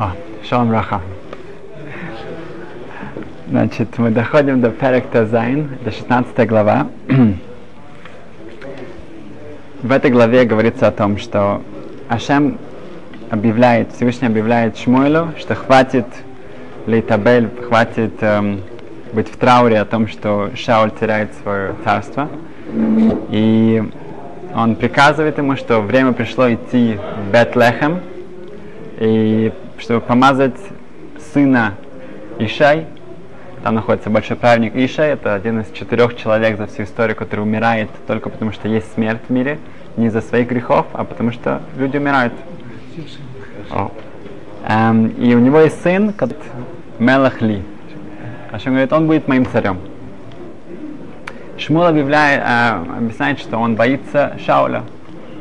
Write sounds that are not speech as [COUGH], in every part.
О, шалом раха. Значит, мы доходим до Перек Тазайн, до 16 глава. [CLEARS THROAT] В этой главе говорится о том, что Ашем объявляет, Всевышний объявляет Шмуэлю, что хватит Лейтабель, хватит эм, быть в трауре о том, что Шауль теряет свое царство. И он приказывает ему, что время пришло идти в Бетлехем, и чтобы помазать сына Ишай, там находится большой праведник Ишай, это один из четырех человек за всю историю, который умирает только потому, что есть смерть в мире, не из-за своих грехов, а потому что люди умирают. О. Эм, и у него есть сын, Мелахли. Ашем говорит, он будет моим царем. Шмул объявляет, э, объясняет, что он боится Шауля.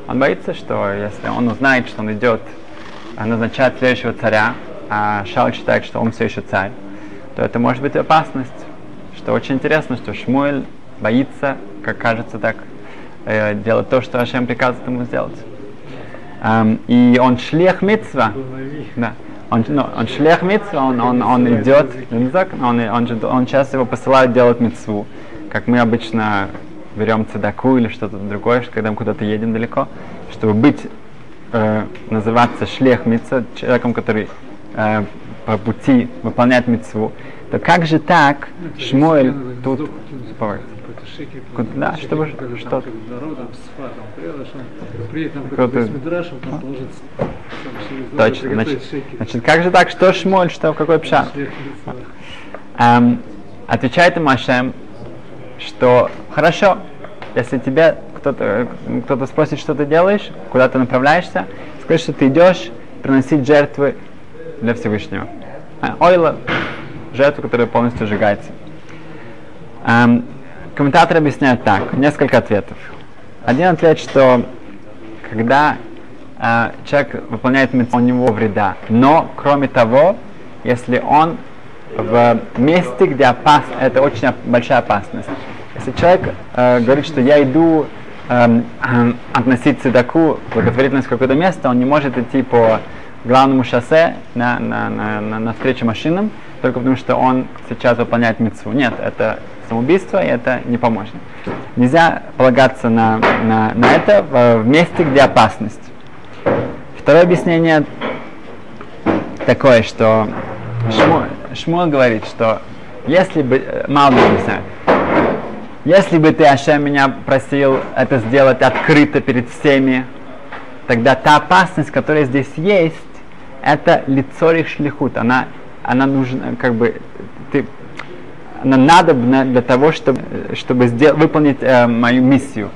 Он боится, что если он узнает, что он идет назначать следующего царя, а Шауль считает, что он все еще царь, то это может быть опасность. Что очень интересно, что Шмуэль боится, как кажется так, э, делать то, что Ашем приказывает ему сделать. Um, и он шлех митцва. Да. Он, ну, он шлех митцва, он, он, он идет, он, он, он, он часто его посылают делать митцву. Как мы обычно берем цедаку или что-то другое, когда мы куда-то едем далеко, чтобы быть, э, называться шлех человеком, который э, по пути выполняет митцву, то как же так Шмуэль тут... Куда, да, чтобы что Точно. Значит, значит, как же так, что Шмоль, что какой пшат? Эм, отвечает Ашем, что хорошо, если тебе кто-то кто спросит, что ты делаешь, куда ты направляешься, скажи, что ты идешь приносить жертвы для Всевышнего. Ойла, жертву, которая полностью сжигается. Эм, комментаторы объясняют так, несколько ответов. Один ответ, что когда э, человек выполняет митцву, у него вреда. Но, кроме того, если он в месте, где опасно, это очень большая опасность. Если человек э, говорит, что я иду относить цедаку, благотворительность какое-то место, он не может идти по главному шоссе на, на, на, на, на встречу машинам, только потому что он сейчас выполняет митцву. Нет, это самоубийство, и это не поможет. Нельзя полагаться на, на, на это в, в месте, где опасность. Второе объяснение такое, что Шму, Шмуэл говорит, что если бы, мало бы объясняет, если бы ты, Ашем, меня просил это сделать открыто перед всеми, тогда та опасность, которая здесь есть, это лицо их шлихут. Она, она нужна, как бы, ты, она надобна для того, чтобы, чтобы сдел, выполнить э, мою миссию.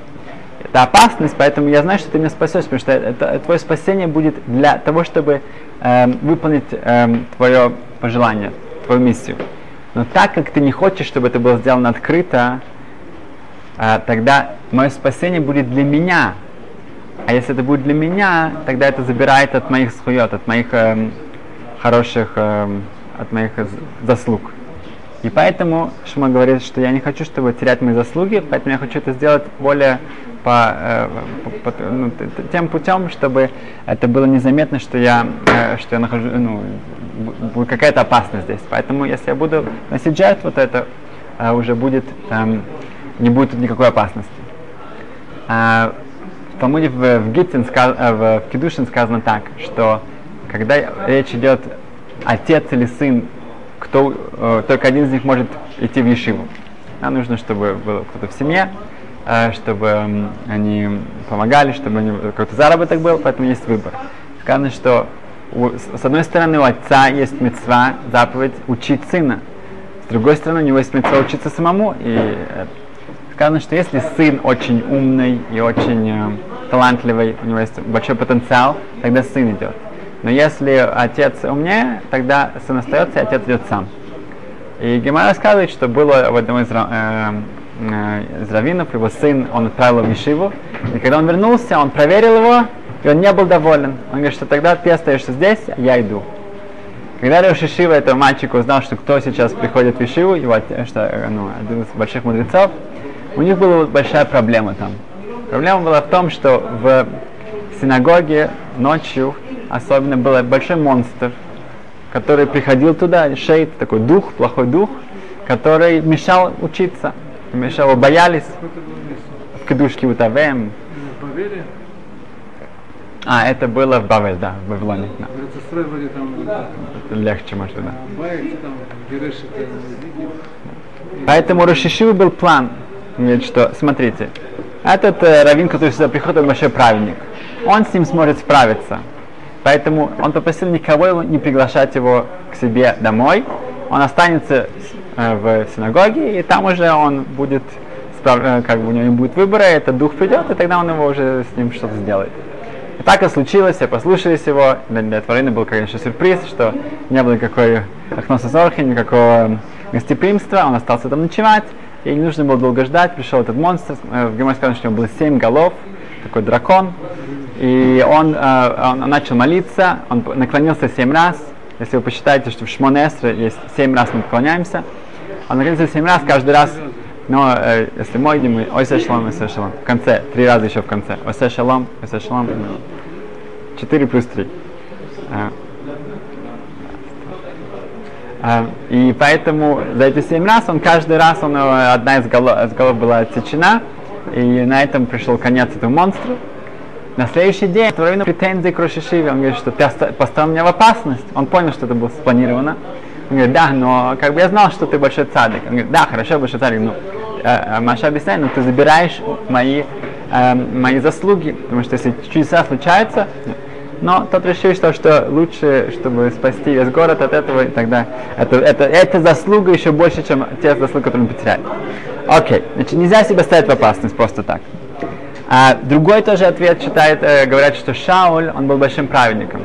Это опасность, поэтому я знаю, что ты меня спасешь, потому что это, твое спасение будет для того, чтобы э, выполнить э, твое пожелание, твою миссию. Но так как ты не хочешь, чтобы это было сделано открыто, тогда мое спасение будет для меня, а если это будет для меня, тогда это забирает от моих схует, от моих э, хороших, э, от моих заслуг. И поэтому Шма говорит, что я не хочу, чтобы терять мои заслуги, поэтому я хочу это сделать более по, э, по, по ну, тем путем, чтобы это было незаметно, что я, э, что я нахожу, ну, какая-то опасность здесь. Поэтому если я буду носить жертву, то это э, уже будет, э, не будет тут никакой опасности. А, в Талмуде в, в э, в Кедушин сказано так, что когда речь идет отец или сын, кто, э, только один из них может идти в Ешиву. Нам нужно, чтобы был кто-то в семье, э, чтобы они помогали, чтобы какой-то заработок был, поэтому есть выбор. Сказано, что у, с одной стороны у отца есть мецва, заповедь учить сына, с другой стороны у него есть мецва учиться самому, и э, сказано, что если сын очень умный и очень э, талантливый, у него есть большой потенциал, тогда сын идет. Но если отец умнее, тогда сын остается, и отец идет сам. И Гемара рассказывает, что было в одном из, э, э, из раввинов, его сын, он отправил в Ешиву, и когда он вернулся, он проверил его, и он не был доволен. Он говорит, что тогда ты остаешься здесь, а я иду. Когда Лев Шишива этого мальчика узнал, что кто сейчас приходит в Ишиву, его, что, ну, один из больших мудрецов, у них была большая проблема там. Проблема была в том, что в синагоге ночью особенно был большой монстр, который приходил туда, шейт, такой дух, плохой дух, который мешал учиться, мешал, боялись в кедушке Утавем. А, это было в Бавель, да, в Вавилоне. Да. Это легче, может, да. Поэтому Рошишивы был план, говорит, что, смотрите, этот э, раввин, который сюда приходит, большой праведник. Он с ним сможет справиться. Поэтому он попросил никого не приглашать его к себе домой. Он останется э, в синагоге, и там уже он будет, э, как бы у него не будет выбора, этот дух придет, и тогда он его уже с ним что-то сделает. И так и случилось, все послушались его. Для, для Творина был, конечно, сюрприз, что не было никакой Ахноса Зорхи, никакого гостеприимства, он остался там ночевать, и не нужно было долго ждать, пришел этот монстр, э, в Германии сказано, что у него было семь голов, такой дракон, и он, э, он начал молиться, он наклонился семь раз, если вы посчитаете, что в Шмонесре есть семь раз мы наклоняемся, он наклонился семь раз, каждый раз но э, если мы идем, мы ой шалом, ой шалом. В конце, три раза еще в конце. Ой шалом, ой шалом. Четыре плюс три. А. И поэтому за эти семь раз он каждый раз, он, э, одна из голов, из голов была отсечена, и на этом пришел конец этому монстру. На следующий день Творину претензии к Рошишиве, он говорит, что ты поставил меня в опасность. Он понял, что это было спланировано. Он говорит, да, но как бы я знал, что ты большой цадик. Он говорит, да, хорошо, большой цадик, э, Маша объясняет, но ты забираешь мои, э, мои заслуги, потому что если чудеса случаются, но тот решил, что, что лучше, чтобы спасти весь город от этого, и тогда это, это, это заслуга еще больше, чем те заслуги, которые он потеряет. Окей, значит, нельзя себя ставить в опасность просто так. А другой тоже ответ считает, э, говорят, что Шауль, он был большим праведником.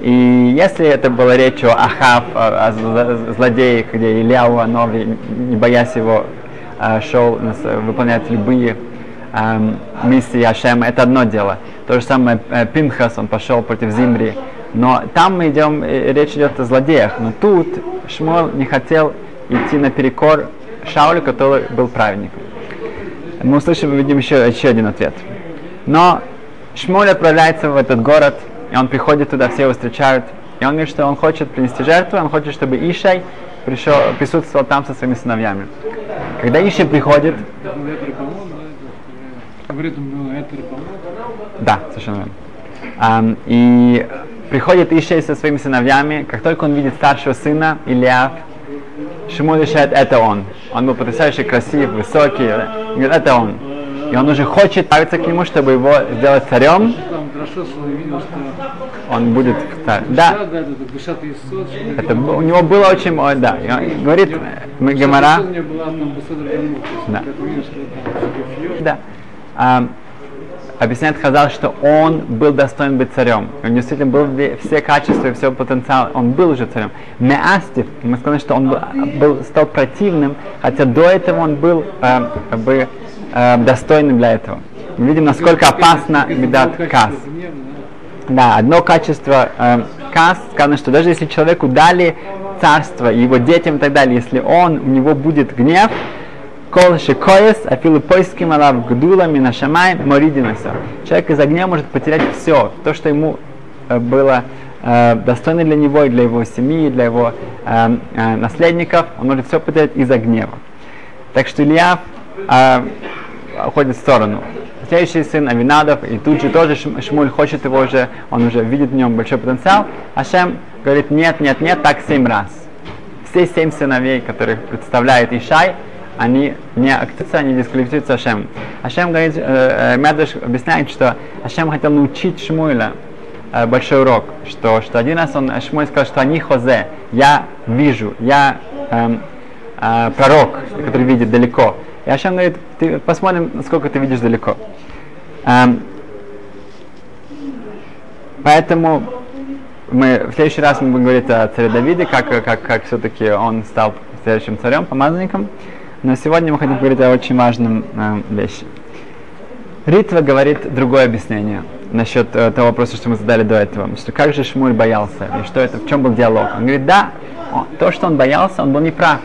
И если это была речь о Ахав, о, о злодее, где Ильяу Анови, не боясь его, э, шел выполнять любые э, миссии Ашема, это одно дело. То же самое э, Пинхас, он пошел против Зимри. Но там мы идем, э, речь идет о злодеях. Но тут Шмол не хотел идти наперекор Шаулю, который был праведником. Мы услышим, видим еще, еще один ответ. Но Шмоль отправляется в этот город, и он приходит туда, все его встречают. И он говорит, что он хочет принести жертву, он хочет, чтобы Ишай пришел, присутствовал там со своими сыновьями. Когда Ишай приходит... Да, совершенно верно. Um, и приходит Ишай со своими сыновьями, как только он видит старшего сына, Ильяв, Шимон решает, это он. Он был потрясающе красив, высокий. Он говорит, это он. И он уже хочет ставиться к нему, чтобы его сделать царем. Он будет царь. Да. Это, у него было очень, да. И говорит, Гемора. Да. Да. Объясняет Хазал, что он был достоин быть царем. У него действительно был все качества и все потенциал. Он был уже царем. Меастив, мы сказали, что он был, был, стал противным, хотя до этого он был э, как бы, э, достойным для этого. Мы видим, насколько опасно Медат Кас. Да, одно качество э, Кас, сказано, что даже если человеку дали царство, его детям и так далее, если он, у него будет гнев, Кол шикоес, афилу пойским алав гдула минашамай моридинаса. Человек из огня может потерять все, то, что ему э, было э, достойно для него и для его семьи, и для его э, э, наследников, он может все потерять из-за гнева. Так что Илья э, уходит в сторону. Следующий сын Авинадов, и тут же тоже Шмуль хочет его уже, он уже видит в нем большой потенциал. Ашем говорит, нет, нет, нет, так семь раз. Все семь сыновей, которых представляет Ишай, они не активируются, они дисквалифицируются Ашем. Ашем говорит, э, э, Медведь объясняет, что Ашем хотел научить Шмуэля э, большой урок, что, что один раз он, Шмуэль сказал, что они хозе, я вижу, я э, э, пророк, который видит далеко. И Ашем говорит, ты, посмотрим, насколько ты видишь далеко. Эм, поэтому мы в следующий раз мы будем говорить о царе Давиде, как, как, как все-таки он стал следующим царем, помазанником. Но сегодня мы хотим говорить о очень важном э, вещи. Ритва говорит другое объяснение насчет э, того вопроса, что мы задали до этого. Что как же Шмуль боялся, и что это, в чем был диалог. Он говорит, да, он, то, что он боялся, он был неправ.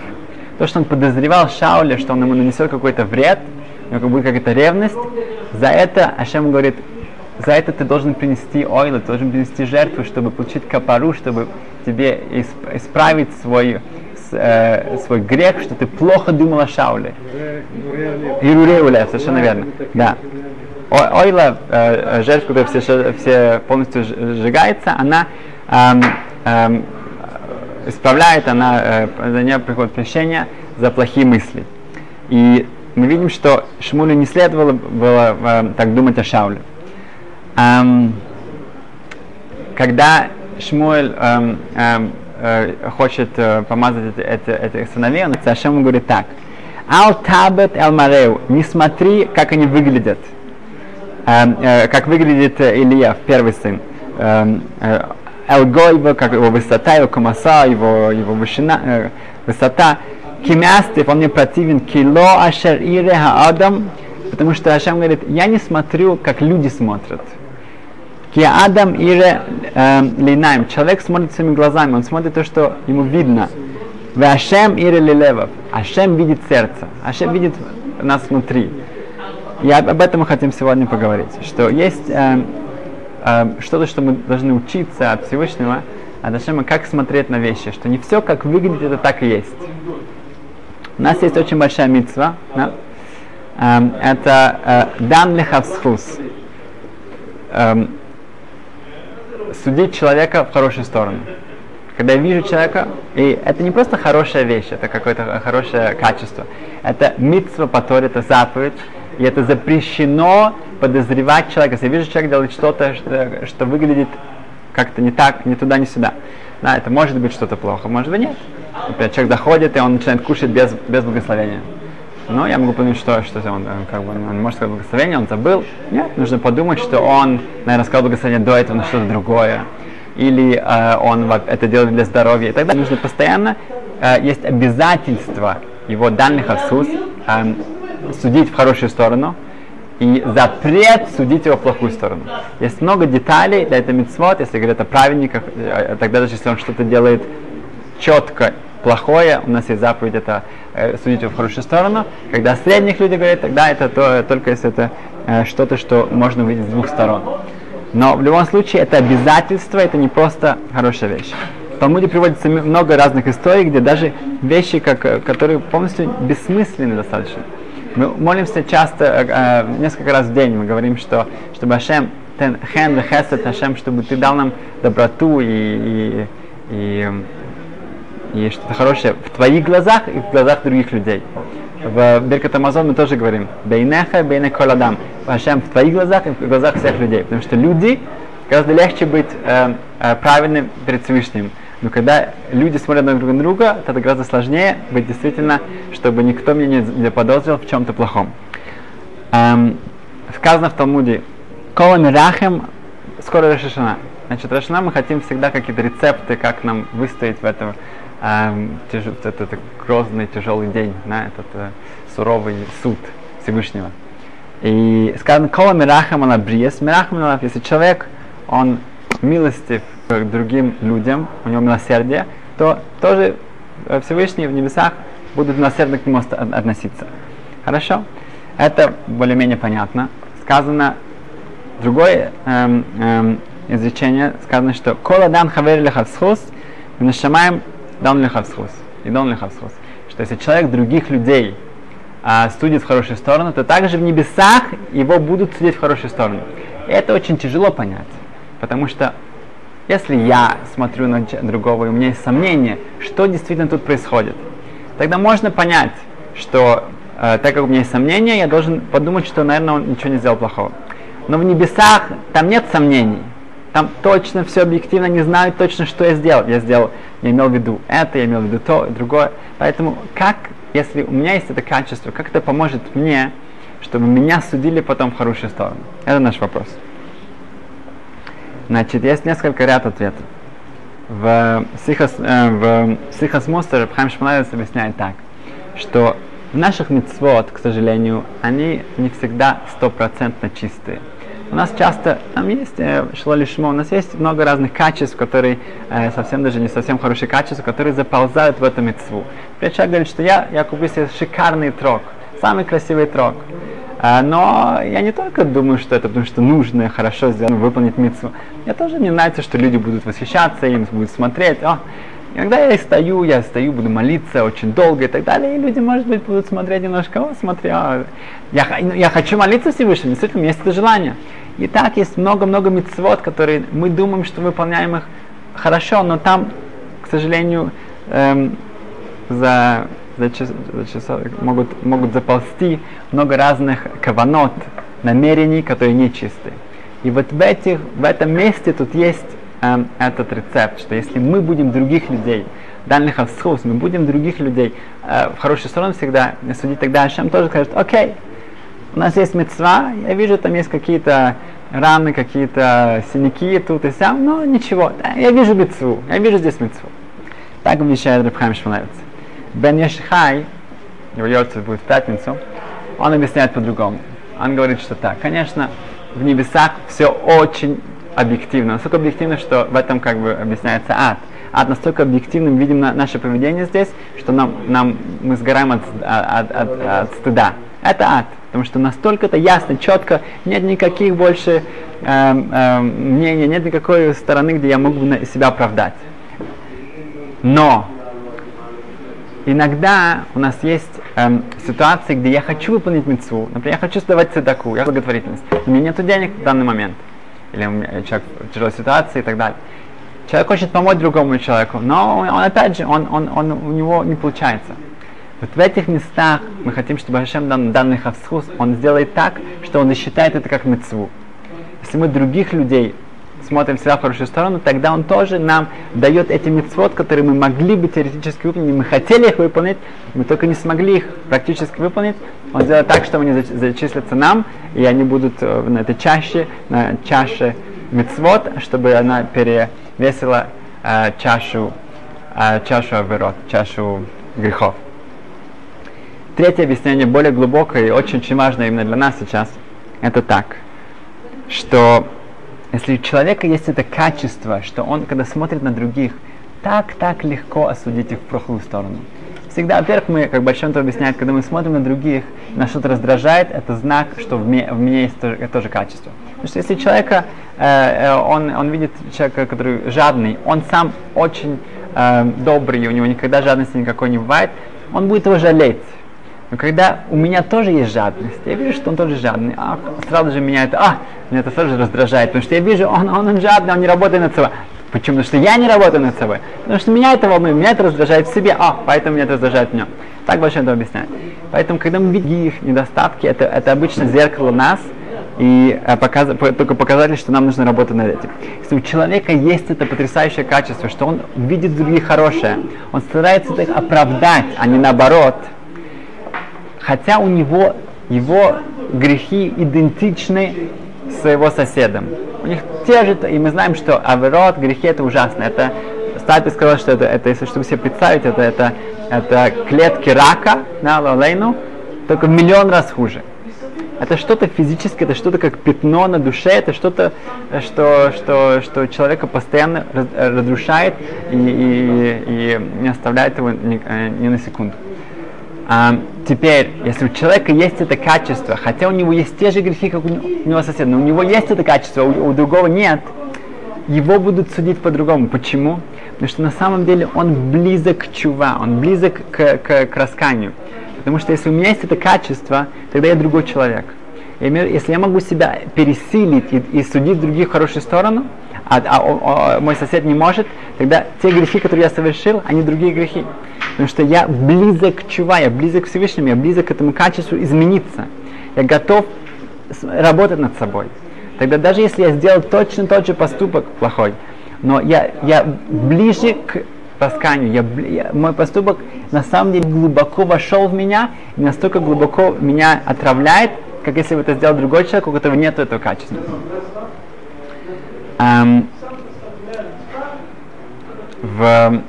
То, что он подозревал Шауля, что он ему нанесет какой-то вред, у него будет какая-то ревность, за это Ашем говорит, за это ты должен принести ойлы, ты должен принести жертву, чтобы получить капару, чтобы тебе исправить свой, э, свой грех, что ты плохо думал о Шауле. Ируреуле, совершенно верно. Да. Ойла, э, жертва, которая все, все полностью сжигается, она эм, эм, исправляет, она, э, за нее приходит прощение за плохие мысли. И мы видим, что Шмулю не следовало было э, так думать о Шауле. Эм, когда Шмуэль эм, эм, э, хочет э, помазать это, это, это сыновей, он Ашем говорит так. Ал табет эл мареу, не смотри, как они выглядят. Эм, э, как выглядит э, Илья, первый сын. Эм, э, гойва, как его высота, его комаса, его, его вышина, э, высота. Кимястев, он мне противен, кило ашер ире адам, потому что Ашем говорит, я не смотрю, как люди смотрят. Адам ире эм, линаем. Человек смотрит своими глазами, он смотрит то, что ему видно. Ашем ире лилевов. Ашем видит сердце. Ашем видит нас внутри. И об этом мы хотим сегодня поговорить. Что есть э, э, что-то, что мы должны учиться от Всевышнего, от Ашема, как смотреть на вещи. Что не все, как выглядит, это так и есть. У нас есть очень большая митцва. Да? Э, это э, дан лехавсхус. Эм, судить человека в хорошую сторону. Когда я вижу человека, и это не просто хорошая вещь, это какое-то хорошее качество. Это митцва по это заповедь, и это запрещено подозревать человека. Если я вижу, человек делает что-то, что, что выглядит как-то не так, не туда, не сюда. Да, это может быть что-то плохо, может быть нет. Например, человек заходит, и он начинает кушать без, без благословения. Но я могу подумать, что, что он, э, как бы, он может сказать благословение, он забыл. Нет, нужно подумать, что он, наверное, сказал благословение до этого на что-то другое. Или э, он это делает для здоровья. И тогда нужно постоянно, э, есть обязательство его данных Асус э, судить в хорошую сторону, и запрет судить его в плохую сторону. Есть много деталей для этого митцвот, если говорят о праведниках, э, тогда даже если он что-то делает четко плохое, у нас есть заповедь это э, судить его в хорошую сторону. Когда средних люди говорят, тогда это то, только если это э, что-то, что можно увидеть с двух сторон. Но в любом случае это обязательство, это не просто хорошая вещь. В Талмуде приводится много разных историй, где даже вещи, как, э, которые полностью бессмысленны достаточно. Мы молимся часто, э, э, несколько раз в день, мы говорим, что чтобы Ашем, ten хен Ашем, чтобы ты дал нам доброту и, и, и и что-то хорошее в твоих глазах и в глазах других людей. В Беркат Амазон мы тоже говорим, бейнеха, бейне коладам, Ашем в твоих глазах и в глазах всех людей. Потому что люди, гораздо легче быть э, э, правильным перед Всевышним. Но когда люди смотрят друг на друга, то это гораздо сложнее быть действительно, чтобы никто меня не заподозрил в чем-то плохом. Эм, сказано в Талмуде, Кола Мирахем, скоро Рашишана. Значит, Рашина мы хотим всегда какие-то рецепты, как нам выстоять в этом эм, тяж, этот, этот грозный, тяжелый день, да, этот э, суровый суд Всевышнего. И сказано, кола мирахам алабриес, мирахам если человек, он милостив к другим людям, у него милосердие, то тоже э, Всевышний в небесах будут милосердно к нему относиться. Хорошо? Это более-менее понятно. Сказано другое эм, эм, изречение, сказано, что «Кола дан хавер лехавсхус, нашамаем дан лихавсхус, и дан лихавсхус. Что если человек других людей а, судит в хорошую сторону, то также в небесах его будут судить в хорошую сторону. И это очень тяжело понять, потому что если я смотрю на другого, и у меня есть сомнение, что действительно тут происходит, тогда можно понять, что э, так как у меня есть сомнения, я должен подумать, что, наверное, он ничего не сделал плохого. Но в небесах там нет сомнений. Там точно все объективно, не знают точно, что я сделал. Я сделал, я имел в виду это, я имел в виду то, другое. Поэтому как, если у меня есть это качество, как это поможет мне, чтобы меня судили потом в хорошую сторону? Это наш вопрос. Значит, есть несколько ряд ответов. В Сихас, э, в Сихас Мустер Хайм Шманаевец объясняет так, что в наших митцвот, к сожалению, они не всегда стопроцентно чистые. У нас часто, там есть э, шлолишмо, у нас есть много разных качеств, которые э, совсем даже не совсем хорошие качества, которые заползают в эту мецву. Человек говорит, что я, я куплю себе шикарный трог, самый красивый трог. А, но я не только думаю, что это потому что нужно, хорошо сделано, выполнить митцву. Я тоже, мне нравится, что люди будут восхищаться, им будут смотреть. О, иногда я стою, я стою, буду молиться очень долго и так далее, и люди, может быть, будут смотреть немножко, о, смотри, о, я, я хочу молиться Всевышнему, действительно, у меня есть это желание. И так есть много-много митцвот, которые мы думаем, что выполняем их хорошо, но там, к сожалению, эм, за за, час, за часа, могут, могут заползти много разных каванот, намерений, которые нечистые. И вот в, этих, в этом месте тут есть э, этот рецепт, что если мы будем других людей, дальних авсхус, мы будем других людей э, в хорошую сторону всегда судить, тогда Ашем тоже скажет, окей, у нас есть мецва, я вижу, там есть какие-то раны, какие-то синяки тут и сям, но ничего, да, я вижу мецву, я вижу здесь мецву. Так обещает Рабхайм Шмалевец. Бен Ешхай, его Йорцев будет в пятницу, он объясняет по-другому. Он говорит, что так, конечно, в небесах все очень объективно, настолько объективно, что в этом как бы объясняется ад. Ад настолько объективным видим на наше поведение здесь, что нам, нам мы сгораем от, от, от, от стыда. Это ад, потому что настолько это ясно, четко, нет никаких больше э, э, мнений, нет никакой стороны, где я мог бы себя оправдать. Но иногда у нас есть эм, ситуации, где я хочу выполнить мецву, например, я хочу сдавать цедаку, я благотворительность, но у меня нет денег в данный момент, или у меня, человек в тяжелой ситуации и так далее. Человек хочет помочь другому человеку, но он опять же, он, он, он, у него не получается. Вот в этих местах мы хотим, чтобы Хашем дан, данный хавсхус, он сделает так, что он и считает это как мецву. Если мы других людей смотрим себя в хорошую сторону, тогда он тоже нам дает эти мецвод, которые мы могли бы теоретически выполнить, мы хотели их выполнить, мы только не смогли их практически выполнить. Он сделает так, что они зачислятся нам, и они будут э, на этой чаще, на чаше мецвод, чтобы она перевесила э, чашу, э, чашу аверот, чашу грехов. Третье объяснение, более глубокое и очень-очень важное именно для нас сейчас, это так, что если у человека есть это качество, что он, когда смотрит на других, так-так легко осудить их в плохую сторону. Всегда, во-первых, мы, как Большом объясняет, когда мы смотрим на других, нас что-то раздражает, это знак, что в мне, в мне есть тоже, тоже качество. Потому что если человека, э, э, он, он видит человека, который жадный, он сам очень э, добрый, у него никогда жадности никакой не бывает, он будет его жалеть. Но когда у меня тоже есть жадность, я вижу, что он тоже жадный, а сразу же меня это, а, меня это сразу же раздражает, потому что я вижу, он, он, он жадный, он не работает над собой. Почему? Потому что я не работаю над собой. Потому что меня это волнует, меня это раздражает в себе, а, поэтому меня это раздражает в нем. Так больше это объясняет. Поэтому, когда мы видим их недостатки, это, это обычно зеркало нас, и э, показ, только показатель, что нам нужно работать над этим. Если у человека есть это потрясающее качество, что он видит других хорошее, он старается их оправдать, а не наоборот – хотя у него его грехи идентичны с его соседом. У них те же, и мы знаем, что аверот, грехи это ужасно. Это Стати сказал, что это, это, если чтобы себе представить, это, это, это клетки рака на лалейну, только в миллион раз хуже. Это что-то физическое, это что-то как пятно на душе, это что-то, что, что, что человека постоянно разрушает и, и, и не оставляет его ни, э, ни на секунду. А, теперь, если у человека есть это качество, хотя у него есть те же грехи, как у него сосед, но у него есть это качество, у, у другого нет, его будут судить по-другому. Почему? Потому что на самом деле он близок к чува, он близок к, к, к расканию. Потому что если у меня есть это качество, тогда я другой человек. Если я могу себя пересилить и, и судить других в хорошую сторону, а, а, а мой сосед не может, тогда те грехи, которые я совершил, они другие грехи. Потому что я близок к чува, я близок к Всевышнему, я близок к этому качеству измениться. Я готов работать над собой. Тогда даже если я сделал точно тот же поступок плохой, но я, я ближе к расканию, я, я, мой поступок на самом деле глубоко вошел в меня и настолько глубоко меня отравляет, как если бы это сделал другой человек, у которого нет этого качества. Эм, в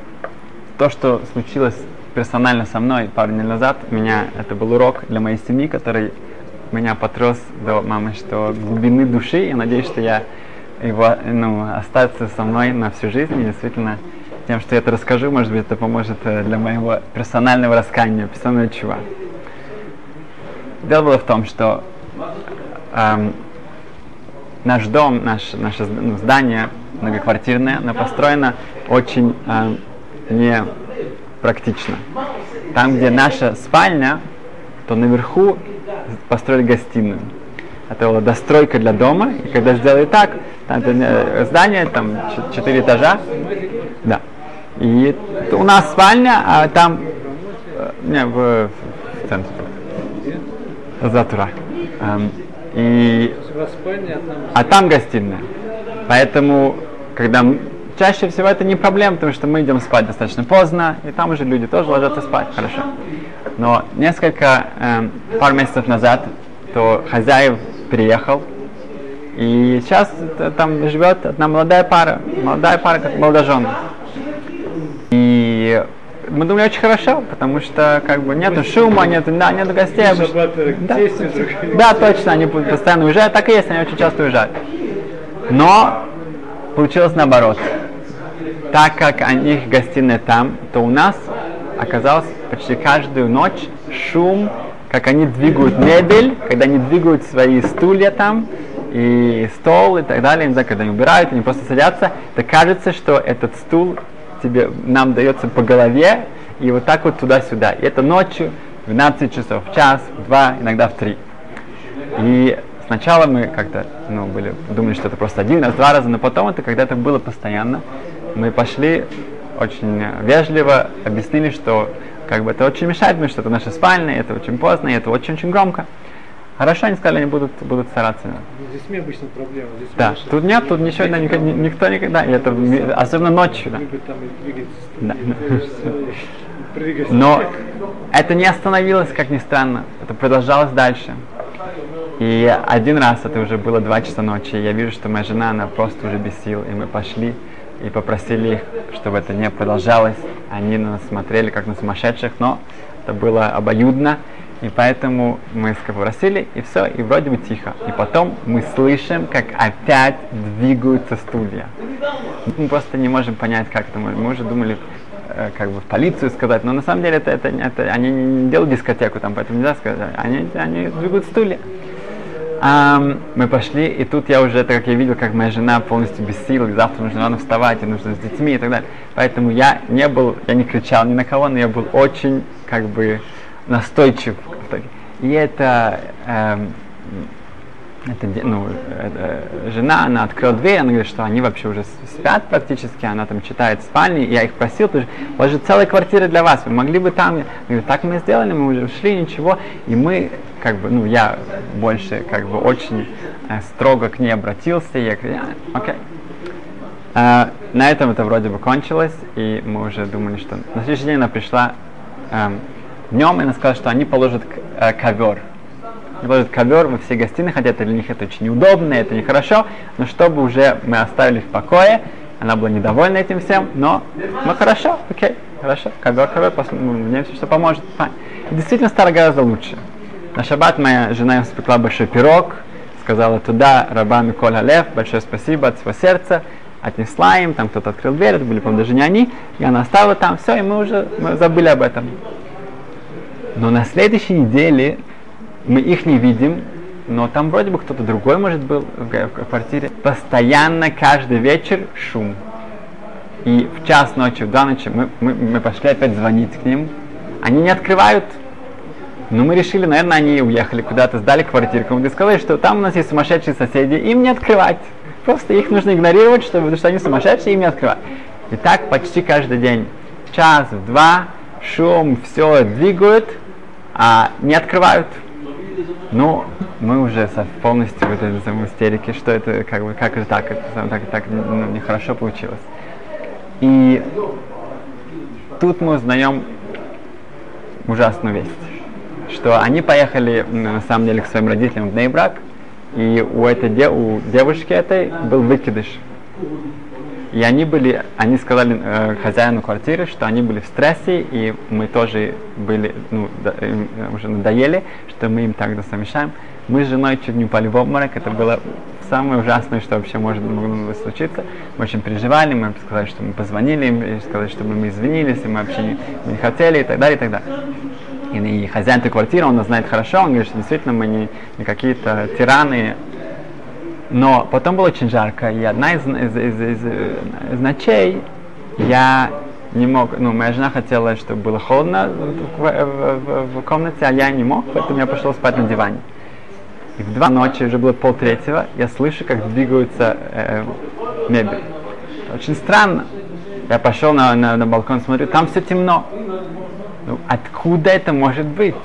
то, что случилось персонально со мной пару дней назад, меня это был урок для моей семьи, который меня потряс до мамы, что глубины души, я надеюсь, что я его, ну, остаться со мной на всю жизнь, и действительно тем, что я это расскажу, может быть, это поможет э, для моего персонального раскаяния, персонального чува. Дело было в том, что эм, наш дом, наш, наше ну, здание многоквартирное, оно построено очень э, непрактично. Там, где наша спальня, то наверху построили гостиную. Это была достройка для дома, и когда сделали так, там это здание, там четыре этажа, да. И у нас спальня, а там, э, не, в, в центре. Затура. Эм, и, а там гостиная. Поэтому, когда чаще всего это не проблема, потому что мы идем спать достаточно поздно, и там уже люди тоже ложатся спать, хорошо. Но несколько, э, пару месяцев назад, то хозяев приехал, и сейчас там живет одна молодая пара, молодая пара, как молодожены. И мы думали очень хорошо, потому что как бы нету шума, нету, да, нету гостей. Да, да, точно, они постоянно уезжают, так и есть, они очень часто уезжают. Но получилось наоборот. Так как у них гостиная там, то у нас оказалось почти каждую ночь шум, как они двигают мебель, когда они двигают свои стулья там, и стол и так далее, не знаю, когда они убирают, они просто садятся, то кажется, что этот стул тебе, нам дается по голове, и вот так вот туда-сюда. И это ночью, в 12 часов, в час, в 2, иногда в 3. И сначала мы как-то ну, были, думали, что это просто один раз, два раза, но потом это, когда это было постоянно, мы пошли очень вежливо, объяснили, что как бы это очень мешает мне, что это наша спальня, это очень поздно, и это очень-очень громко. Хорошо, они сказали, они будут, будут стараться. Здесь мы обычно проблема. Здесь да, тут нет, тут ничего, да, никто, никто никогда, это особенно ночью. Да. Да. [LAUGHS] Но это не остановилось, как ни странно, это продолжалось дальше. И один раз, это уже было два часа ночи, я вижу, что моя жена, она просто уже без сил, и мы пошли и попросили их, чтобы это не продолжалось. Они на нас смотрели, как на сумасшедших, но это было обоюдно. И поэтому мы попросили, и все, и вроде бы тихо. И потом мы слышим, как опять двигаются стулья. Мы просто не можем понять, как это. Мы уже думали, э, как бы в полицию сказать, но на самом деле это, это, это они не делают дискотеку там, поэтому нельзя сказать. Они, они двигают стулья. Um, мы пошли, и тут я уже, так как я видел, как моя жена полностью без сил, и завтра нужно рано вставать, и нужно с детьми и так далее. Поэтому я не был, я не кричал ни на кого, но я был очень, как бы, настойчив. И это, эм, это ну, это, жена, она открыла дверь, она говорит, что они вообще уже спят практически, она там читает в спальне, я их просил, что у вас же целая квартира для вас, вы могли бы там, я говорю, так мы сделали, мы уже ушли, ничего, и мы, как бы, ну, я больше, как бы, очень э, строго к ней обратился, я говорю, а, окей. Э, на этом это вроде бы кончилось, и мы уже думали, что на следующий день она пришла, эм, Днем она сказала, что они положат э, ковер. Они положат ковер во все гостиные, хотя это для них это очень неудобно, это нехорошо, но чтобы уже мы оставили в покое, она была недовольна этим всем, но мы хорошо, окей, хорошо, ковер, ковер, надеемся, что поможет. И действительно стало гораздо лучше. На шаббат моя жена испекла большой пирог, сказала туда рабами Коля Лев, большое спасибо от своего сердца, отнесла им, там кто-то открыл дверь, это были, по-моему, даже не они, и она оставила там, все, и мы уже мы забыли об этом. Но на следующей неделе мы их не видим, но там вроде бы кто-то другой, может, был в, квартире. Постоянно, каждый вечер шум. И в час ночи, в два ночи мы, мы, мы пошли опять звонить к ним. Они не открывают. Но мы решили, наверное, они уехали куда-то, сдали квартирку. Мы сказали, что там у нас есть сумасшедшие соседи, им не открывать. Просто их нужно игнорировать, чтобы, потому что они сумасшедшие, им не открывать. И так почти каждый день. Час, два, шум, все двигают, а не открывают. Ну, мы уже полностью в этой самой истерике, что это как бы как же так, это так, так ну, нехорошо получилось. И тут мы узнаем ужасную весть, что они поехали на самом деле к своим родителям в Нейбрак, и у этой де, у девушки этой был выкидыш. И они были, они сказали э, хозяину квартиры, что они были в стрессе, и мы тоже были, ну, да, э, уже надоели, что мы им так совмещаем. Мы с женой чуть не упали в обморок, это было самое ужасное, что вообще может могло случиться. Мы очень переживали, мы сказали, что мы позвонили им, сказали, чтобы мы извинились, и мы вообще не, не хотели, и так далее, и так далее. И, и хозяин этой квартиры, он нас знает хорошо, он говорит, что действительно мы не, не какие-то тираны. Но потом было очень жарко, и одна из, из, из, из, из ночей я не мог, ну, моя жена хотела, чтобы было холодно в, в, в, в комнате, а я не мог, поэтому я пошел спать на диване. И в два ночи, уже было полтретьего, я слышу, как двигаются э, мебель. Очень странно. Я пошел на, на, на балкон, смотрю, там все темно. Ну, откуда это может быть?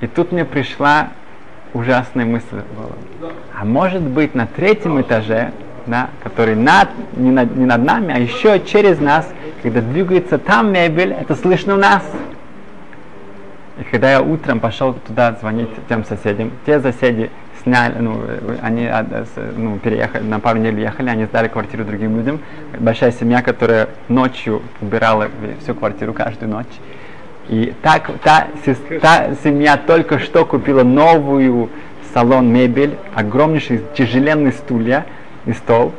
И тут мне пришла ужасная мысль. А может быть на третьем этаже, да, который над, не, над, не над нами, а еще через нас, когда двигается там мебель, это слышно у нас. И когда я утром пошел туда звонить тем соседям, те соседи сняли, ну, они а, ну, переехали, на пару недель ехали, они сдали квартиру другим людям. Большая семья, которая ночью убирала всю квартиру каждую ночь. И так, та, та семья только что купила новую салон мебель, огромнейший тяжеленный стулья и стол.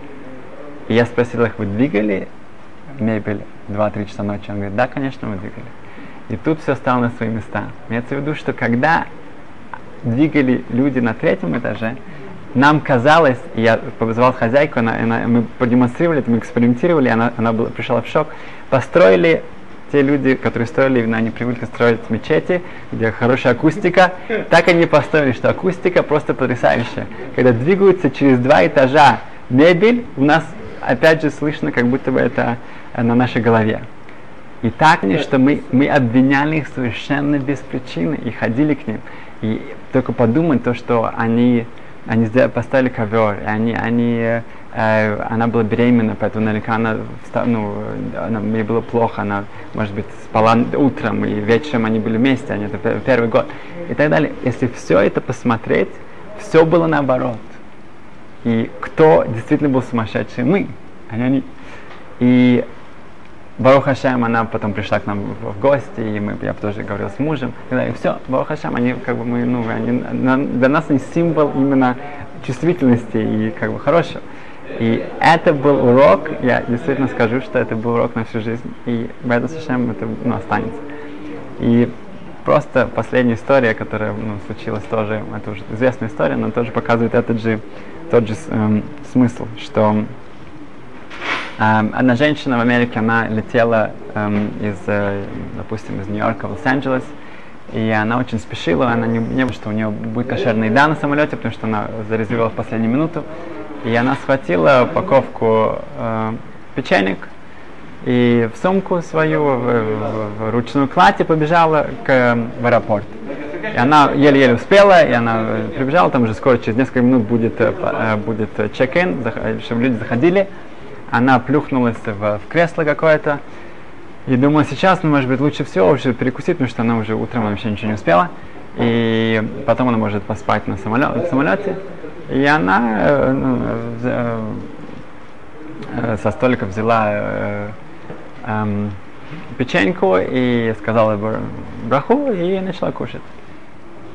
И я спросил их, вы двигали мебель 2-3 часа ночи? Он говорит, да, конечно, мы двигали. И тут все стало на свои места. Имеется в виду, что когда двигали люди на третьем этаже, нам казалось, я позвал хозяйку, она, она, мы продемонстрировали мы экспериментировали, она, она была, пришла в шок, построили те люди, которые строили, они привыкли строить мечети, где хорошая акустика, так они построили, что акустика просто потрясающая. Когда двигаются через два этажа мебель, у нас опять же слышно, как будто бы это на нашей голове. И так, что мы, мы обвиняли их совершенно без причины и ходили к ним. И только подумать то, что они, они поставили ковер, и они, они, э, она была беременна, поэтому наверняка она, ну, она, ей было плохо, она, может быть, спала утром, и вечером они были вместе, они, это первый год, и так далее. Если все это посмотреть, все было наоборот. И кто действительно был сумасшедший? Мы, не они. И Барух Хашем, она потом пришла к нам в, гости, и мы, я тоже говорил с мужем, и, все, Барух Хашем, они как бы мы, ну, они, на, для нас они символ именно чувствительности и как бы хорошего. И это был урок, я действительно скажу, что это был урок на всю жизнь, и Беда Сашем это ну, останется. И просто последняя история, которая ну, случилась тоже, это уже известная история, но тоже показывает этот же, тот же эм, смысл, что одна женщина в Америке, она летела um, из, uh, допустим, из Нью-Йорка в Лос-Анджелес, и она очень спешила, она не, не что у нее будет кошерная еда на самолете, потому что она зарезервировала в последнюю минуту. И она схватила упаковку э, печенек и в сумку свою, в, в, в ручную кладь и побежала к, в аэропорт. И она еле-еле успела, и она прибежала, там уже скоро, через несколько минут будет, э, будет чек-ин, чтобы люди заходили она плюхнулась в, в кресло какое-то, и думала, сейчас, ну, может быть, лучше всего уже перекусить, потому что она уже утром вообще ничего не успела. И потом она может поспать на самолет, в самолете. И она э, ну, э, э, со столика взяла э, э, печеньку и сказала браху и начала кушать.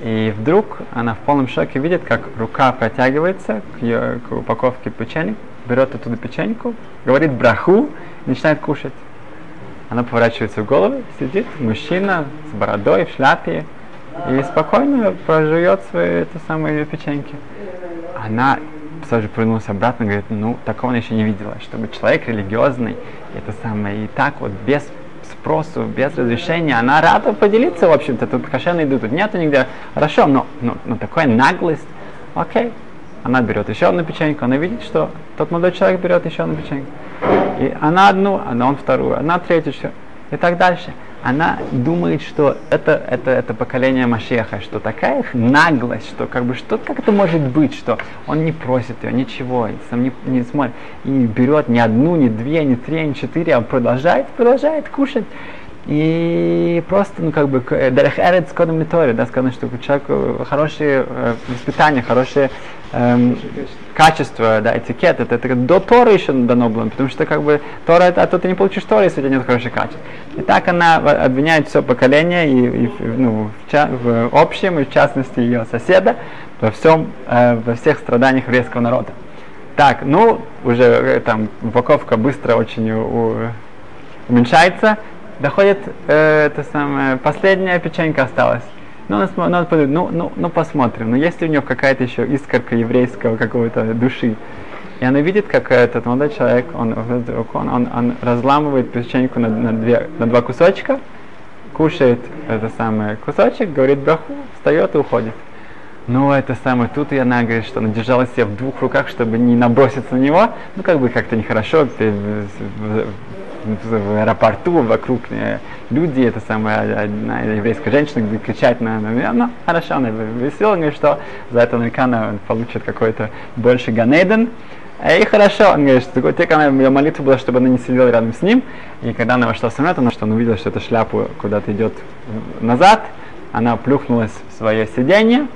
И вдруг она в полном шоке видит, как рука протягивается к, ее, к упаковке печенья, берет оттуда печеньку, говорит браху начинает кушать. Она поворачивается в голову, сидит мужчина с бородой, в шляпе, и спокойно прожует свои это самые печеньки. Она сразу повернулась обратно и говорит, ну, такого она еще не видела, чтобы человек религиозный, это самое, и так вот без спросу, без разрешения, она рада поделиться, в общем-то, тут кошерно идут, тут нету нигде, хорошо, но, но, но такая наглость, окей, она берет еще одну печеньку, она видит, что тот молодой человек берет еще одну печеньку. И она одну, она он вторую, она третью. И так дальше. Она думает, что это, это, это поколение Машеха, что такая их наглость, что как бы что как это может быть, что он не просит ее, ничего, сам не, не смотрит, и берет ни одну, ни две, ни три, ни четыре, а продолжает, продолжает кушать. И просто, ну, как бы, Дарех Эрец Кодом Литори, да, сказано, что у человека хорошее э, воспитание, хорошее эм, качество, да, этикет, это, это до Тора еще дано было, потому что, как бы, Тора, а то ты не получишь Тора, если у тебя нет хорошего качества. И так она обвиняет все поколение, и, и ну, в, ча- в общем, и в частности ее соседа, во всем, э, во всех страданиях еврейского народа. Так, ну, уже э, там упаковка быстро очень у, уменьшается, доходит, э, это самое, последняя печенька осталась. Ну, он, ну, ну, ну, ну, посмотрим. Но есть ли у него какая-то еще искорка еврейского какого-то души? И она видит, как этот молодой человек, он, он, он, он разламывает печеньку на, на, две, на два кусочка, кушает это самое кусочек, говорит браху, встает и уходит. Ну, это самое, тут и она говорит, что она держала себя в двух руках, чтобы не наброситься на него. Ну, как бы как-то нехорошо, ты в аэропорту, вокруг э, люди, это самая одна еврейская женщина, где кричать на, меня, ну, хорошо, она говорит, что за это наверняка она получит какой-то больше ганейден. И хорошо, он говорит, что только она, ее молитва была, чтобы она не сидела рядом с ним. И когда она вошла в самолет, она, что он увидел, что эта шляпа куда-то идет назад, она плюхнулась в свое сиденье,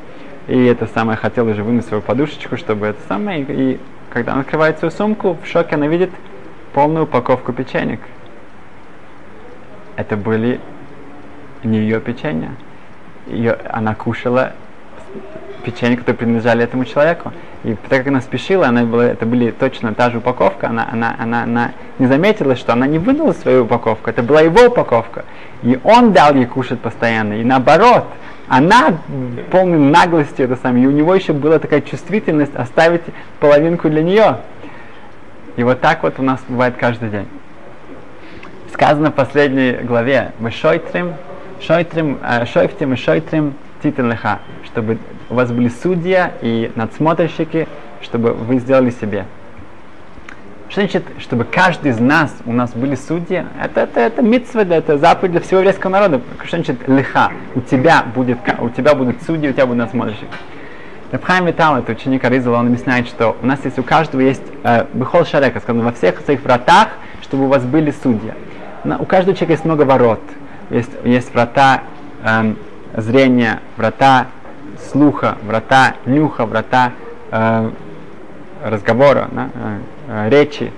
и это самое хотела уже вынуть свою подушечку, чтобы это самое, и, и когда она открывает свою сумку, в шоке она видит полную упаковку печенек. Это были не ее печенья. Ее, она кушала печенье, которые принадлежали этому человеку. И так как она спешила, она была, это были точно та же упаковка, она, она, она, она не заметила, что она не вынула свою упаковку, это была его упаковка. И он дал ей кушать постоянно. И наоборот, она полной наглости это самое, и у него еще была такая чувствительность оставить половинку для нее. И вот так вот у нас бывает каждый день. Сказано в последней главе, «Вы шойтрим, шойтрим, э, шойфтим и шойтрим титин леха», чтобы у вас были судья и надсмотрщики, чтобы вы сделали себе. Что значит, чтобы каждый из нас, у нас были судьи? Это, это, это митцва, это заповедь для всего еврейского народа. Что значит лиха? У тебя, будет, у тебя будут судьи, у тебя будут надсмотрщики. Рабхайм Витал, это ученик Аризала, он объясняет, что у нас есть у каждого есть э, Бехол Шарека, сказано, во всех своих вратах, чтобы у вас были судьи. На, у каждого человека есть много ворот. Есть, есть врата э, зрения, врата слуха, врата нюха, врата э, разговора, да, э, э, речи.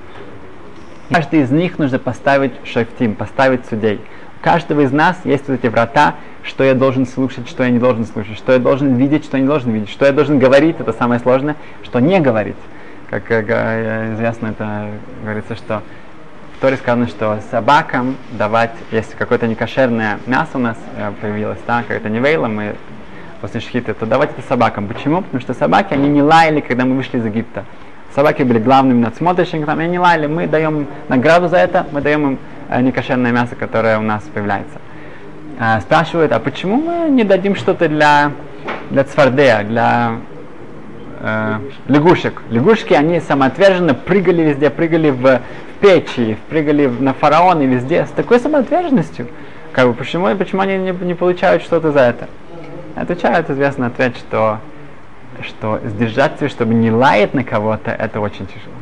Каждый из них нужно поставить шефтим, поставить судей. У каждого из нас есть вот эти врата, что я должен слушать, что я не должен слушать, что я должен видеть, что я не должен видеть, что я должен говорить, это самое сложное, что не говорить. Как э, известно, это говорится, что в Торе сказано, что собакам давать, если какое-то некошерное мясо у нас э, появилось, да, какое-то невейла, мы после шхиты, то давать это собакам. Почему? Потому что собаки, они не лаяли, когда мы вышли из Египта. Собаки были главными надсмотрщиками, там, они не лаяли, мы даем награду за это, мы даем им э, некошерное мясо, которое у нас появляется. А, спрашивают, а почему мы не дадим что-то для, для цвардея, для э, лягушек? Лягушки, они самоотверженно прыгали везде, прыгали в, в печи, прыгали в, на фараоны везде с такой самоотверженностью. Как бы, почему, почему они не, не получают что-то за это? Отвечают известный ответ, что, что сдержаться, чтобы не лаять на кого-то, это очень тяжело.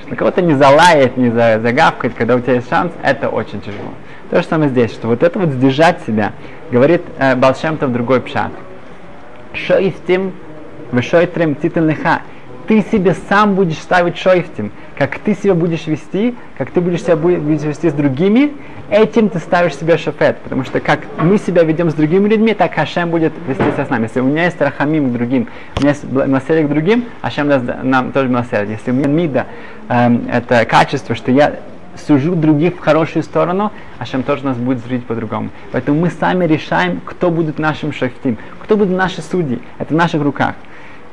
Что на кого-то не залаять, не загавкать, когда у тебя есть шанс, это очень тяжело. То же самое здесь, что вот это вот сдержать себя, говорит э, Балшемтов другой пшат. Шоистим, вышойтрем титульныха. Ты себе сам будешь ставить шойфтим. Как ты себя будешь вести, как ты будешь себя будешь вести с другими, этим ты ставишь себе шофет. Потому что как мы себя ведем с другими людьми, так Хашем будет вести себя с нами. Если у меня есть рахамим к другим, у меня есть милосердие к другим, Хашем даст нам тоже милосердие. Если у меня мида, э, это качество, что я сужу других в хорошую сторону, а Шем тоже нас будет судить по-другому. Поэтому мы сами решаем, кто будет нашим шахтим, кто будут наши судьи. Это в наших руках.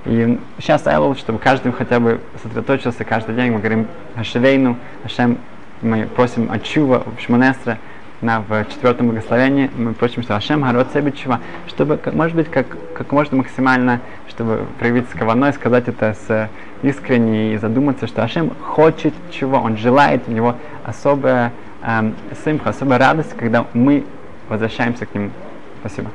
И сейчас Айлов, чтобы каждый хотя бы сосредоточился каждый день, мы говорим Хашевейну, Ашем, мы просим от Чува в Шманестре, на, в четвертом благословении мы просим, что Ашем Гарот Себичева, чтобы, может быть, как, как можно максимально, чтобы проявить с каваной, сказать это с искренне и задуматься, что Ашем хочет чего, Он желает, у него особая эм, симха, особая радость, когда мы возвращаемся к Нему. Спасибо.